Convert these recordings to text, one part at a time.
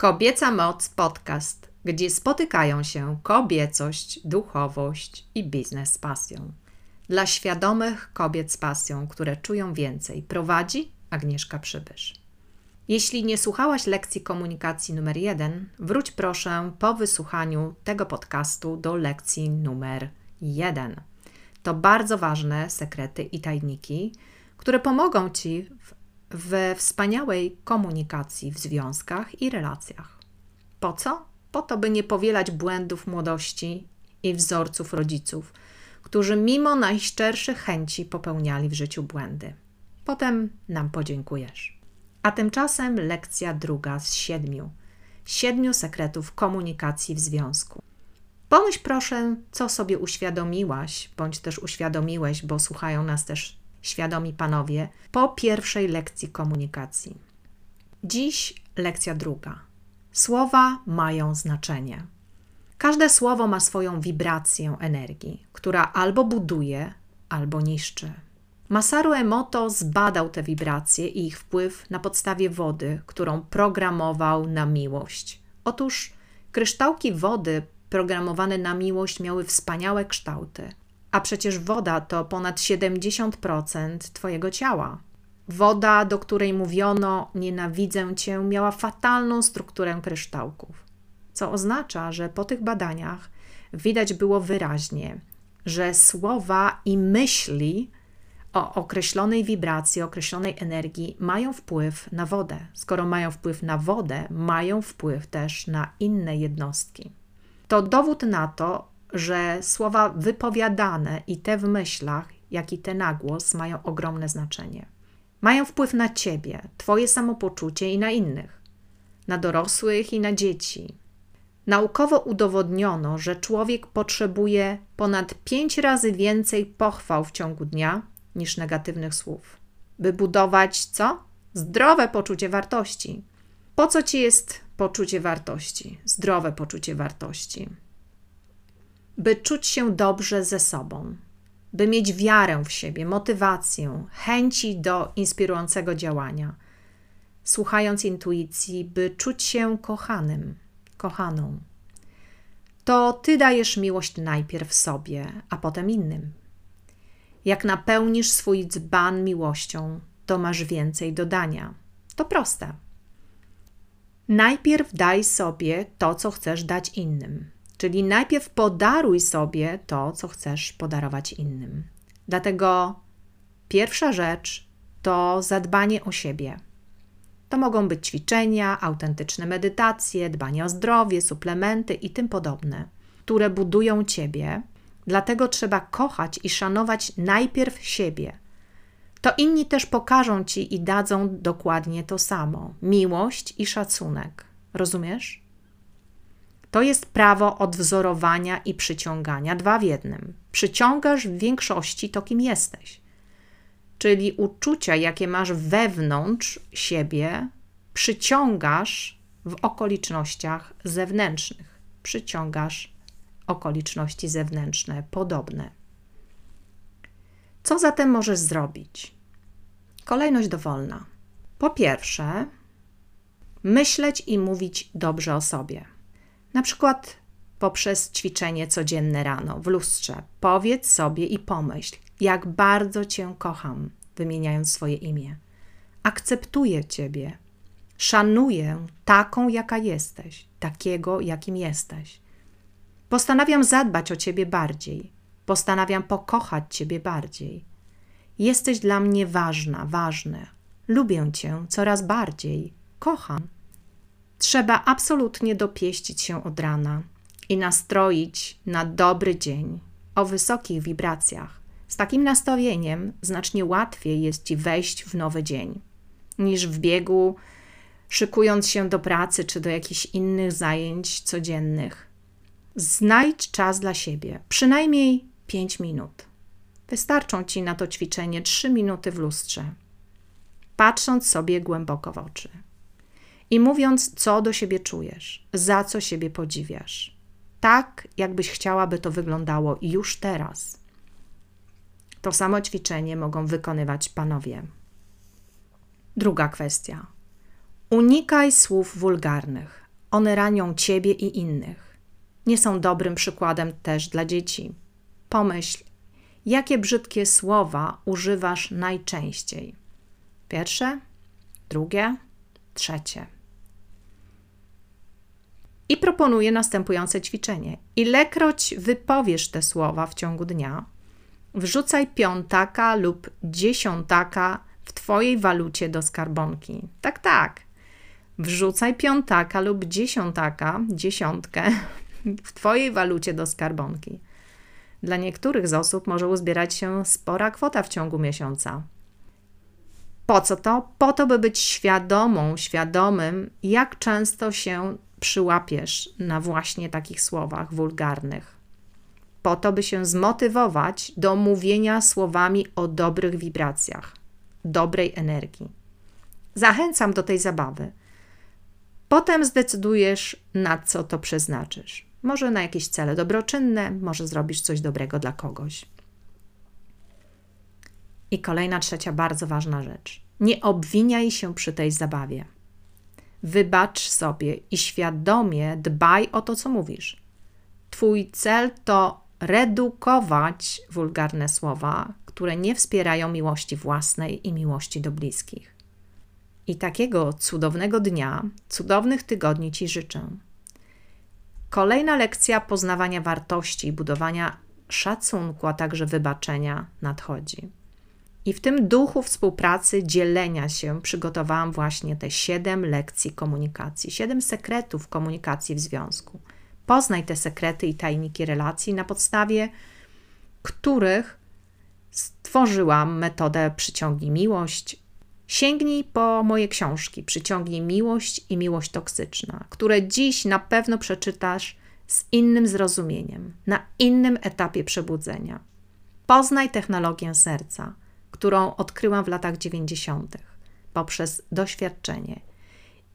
Kobieca Moc Podcast, gdzie spotykają się kobiecość, duchowość i biznes z pasją. Dla świadomych kobiet z pasją, które czują więcej, prowadzi Agnieszka Przybysz. Jeśli nie słuchałaś lekcji komunikacji numer jeden, wróć proszę po wysłuchaniu tego podcastu do lekcji numer jeden. To bardzo ważne sekrety i tajniki, które pomogą Ci w we wspaniałej komunikacji w związkach i relacjach. Po co? Po to, by nie powielać błędów młodości i wzorców rodziców, którzy mimo najszczerszych chęci popełniali w życiu błędy. Potem nam podziękujesz. A tymczasem lekcja druga z siedmiu. Siedmiu sekretów komunikacji w związku. Pomyśl proszę, co sobie uświadomiłaś, bądź też uświadomiłeś, bo słuchają nas też świadomi panowie, po pierwszej lekcji komunikacji. Dziś lekcja druga. Słowa mają znaczenie. Każde słowo ma swoją wibrację energii, która albo buduje, albo niszczy. Masaru Emoto zbadał te wibracje i ich wpływ na podstawie wody, którą programował na miłość. Otóż kryształki wody programowane na miłość miały wspaniałe kształty. A przecież woda to ponad 70% Twojego ciała. Woda, do której mówiono nienawidzę Cię, miała fatalną strukturę kryształków, co oznacza, że po tych badaniach widać było wyraźnie, że słowa i myśli o określonej wibracji, określonej energii mają wpływ na wodę. Skoro mają wpływ na wodę, mają wpływ też na inne jednostki. To dowód na to, że słowa wypowiadane i te w myślach, jak i te na głos mają ogromne znaczenie. Mają wpływ na ciebie, twoje samopoczucie i na innych, na dorosłych i na dzieci. Naukowo udowodniono, że człowiek potrzebuje ponad pięć razy więcej pochwał w ciągu dnia niż negatywnych słów, by budować co? Zdrowe poczucie wartości. Po co ci jest poczucie wartości? Zdrowe poczucie wartości by czuć się dobrze ze sobą, by mieć wiarę w siebie, motywację, chęci do inspirującego działania, słuchając intuicji, by czuć się kochanym, kochaną. To ty dajesz miłość najpierw sobie, a potem innym. Jak napełnisz swój dzban miłością, to masz więcej dodania. To proste. Najpierw daj sobie to, co chcesz dać innym. Czyli najpierw podaruj sobie to, co chcesz podarować innym. Dlatego pierwsza rzecz to zadbanie o siebie. To mogą być ćwiczenia, autentyczne medytacje, dbanie o zdrowie, suplementy i tym podobne, które budują ciebie. Dlatego trzeba kochać i szanować najpierw siebie. To inni też pokażą ci i dadzą dokładnie to samo: miłość i szacunek. Rozumiesz? To jest prawo odwzorowania i przyciągania, dwa w jednym. Przyciągasz w większości to, kim jesteś. Czyli uczucia, jakie masz wewnątrz siebie, przyciągasz w okolicznościach zewnętrznych. Przyciągasz okoliczności zewnętrzne podobne. Co zatem możesz zrobić? Kolejność dowolna. Po pierwsze, myśleć i mówić dobrze o sobie. Na przykład poprzez ćwiczenie codzienne rano w lustrze. Powiedz sobie i pomyśl, jak bardzo Cię kocham, wymieniając swoje imię. Akceptuję Ciebie. Szanuję taką, jaka jesteś, takiego, jakim jesteś. Postanawiam zadbać o Ciebie bardziej. Postanawiam pokochać Ciebie bardziej. Jesteś dla mnie ważna, ważny. Lubię Cię coraz bardziej. Kocham. Trzeba absolutnie dopieścić się od rana i nastroić na dobry dzień o wysokich wibracjach. Z takim nastawieniem znacznie łatwiej jest ci wejść w nowy dzień niż w biegu, szykując się do pracy czy do jakichś innych zajęć codziennych. Znajdź czas dla siebie, przynajmniej 5 minut. Wystarczą ci na to ćwiczenie 3 minuty w lustrze, patrząc sobie głęboko w oczy i mówiąc, co do siebie czujesz, za co siebie podziwiasz. Tak, jakbyś chciała, by to wyglądało już teraz. To samo ćwiczenie mogą wykonywać panowie. Druga kwestia. Unikaj słów wulgarnych, one ranią ciebie i innych. Nie są dobrym przykładem też dla dzieci. Pomyśl, jakie brzydkie słowa używasz najczęściej. Pierwsze, drugie, trzecie. I proponuję następujące ćwiczenie. Ilekroć wypowiesz te słowa w ciągu dnia, wrzucaj piątaka lub dziesiątaka w Twojej walucie do skarbonki. Tak, tak. Wrzucaj piątaka lub dziesiątaka, dziesiątkę w Twojej walucie do skarbonki. Dla niektórych z osób może uzbierać się spora kwota w ciągu miesiąca. Po co to? Po to, by być świadomą, świadomym, jak często się przyłapiesz na właśnie takich słowach wulgarnych. Po to, by się zmotywować do mówienia słowami o dobrych wibracjach, dobrej energii. Zachęcam do tej zabawy. Potem zdecydujesz, na co to przeznaczysz. Może na jakieś cele dobroczynne, może zrobisz coś dobrego dla kogoś. I kolejna trzecia bardzo ważna rzecz. Nie obwiniaj się przy tej zabawie. Wybacz sobie i świadomie dbaj o to, co mówisz. Twój cel to redukować wulgarne słowa, które nie wspierają miłości własnej i miłości do bliskich. I takiego cudownego dnia, cudownych tygodni Ci życzę. Kolejna lekcja poznawania wartości i budowania szacunku, a także wybaczenia nadchodzi. I w tym duchu współpracy, dzielenia się, przygotowałam właśnie te siedem lekcji komunikacji, siedem sekretów komunikacji w związku. Poznaj te sekrety i tajniki relacji, na podstawie których stworzyłam metodę Przyciągnij Miłość. Sięgnij po moje książki Przyciągnij Miłość i Miłość Toksyczna, które dziś na pewno przeczytasz z innym zrozumieniem, na innym etapie przebudzenia. Poznaj technologię serca którą odkryłam w latach 90. poprzez doświadczenie.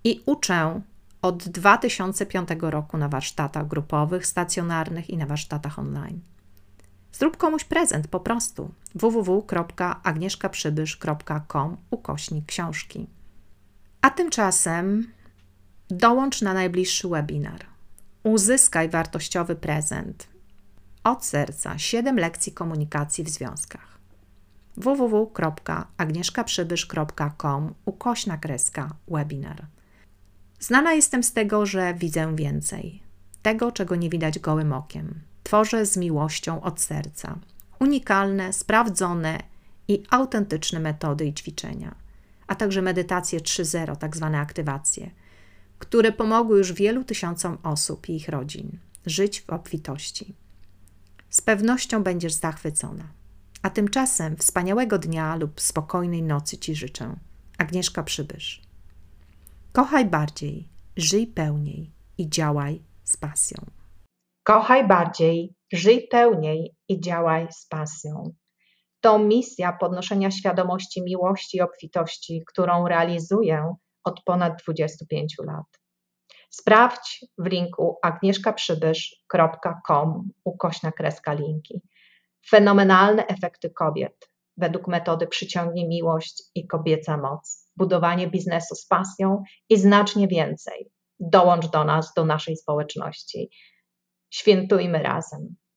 I uczę od 2005 roku na warsztatach grupowych, stacjonarnych i na warsztatach online. Zrób komuś prezent po prostu www.agnieszkaprzybysz.com ukośnik książki. A tymczasem dołącz na najbliższy webinar. Uzyskaj wartościowy prezent od serca 7 lekcji komunikacji w związkach www.agnieszkaprzybysz.com ukośna kreska webinar. Znana jestem z tego, że widzę więcej. Tego, czego nie widać gołym okiem. Tworzę z miłością od serca. Unikalne, sprawdzone i autentyczne metody i ćwiczenia, a także medytacje 3.0, tak zwane aktywacje, które pomogły już wielu tysiącom osób i ich rodzin żyć w obfitości. Z pewnością będziesz zachwycona. A tymczasem wspaniałego dnia lub spokojnej nocy Ci życzę. Agnieszka Przybysz. Kochaj bardziej, żyj pełniej i działaj z pasją. Kochaj bardziej, żyj pełniej i działaj z pasją. To misja podnoszenia świadomości miłości i obfitości, którą realizuję od ponad 25 lat. Sprawdź w linku agnieszkaprzybysz.com ukośna kreska linki fenomenalne efekty kobiet według metody Przyciągnij Miłość i Kobieca Moc, budowanie biznesu z pasją i znacznie więcej. Dołącz do nas, do naszej społeczności. Świętujmy razem.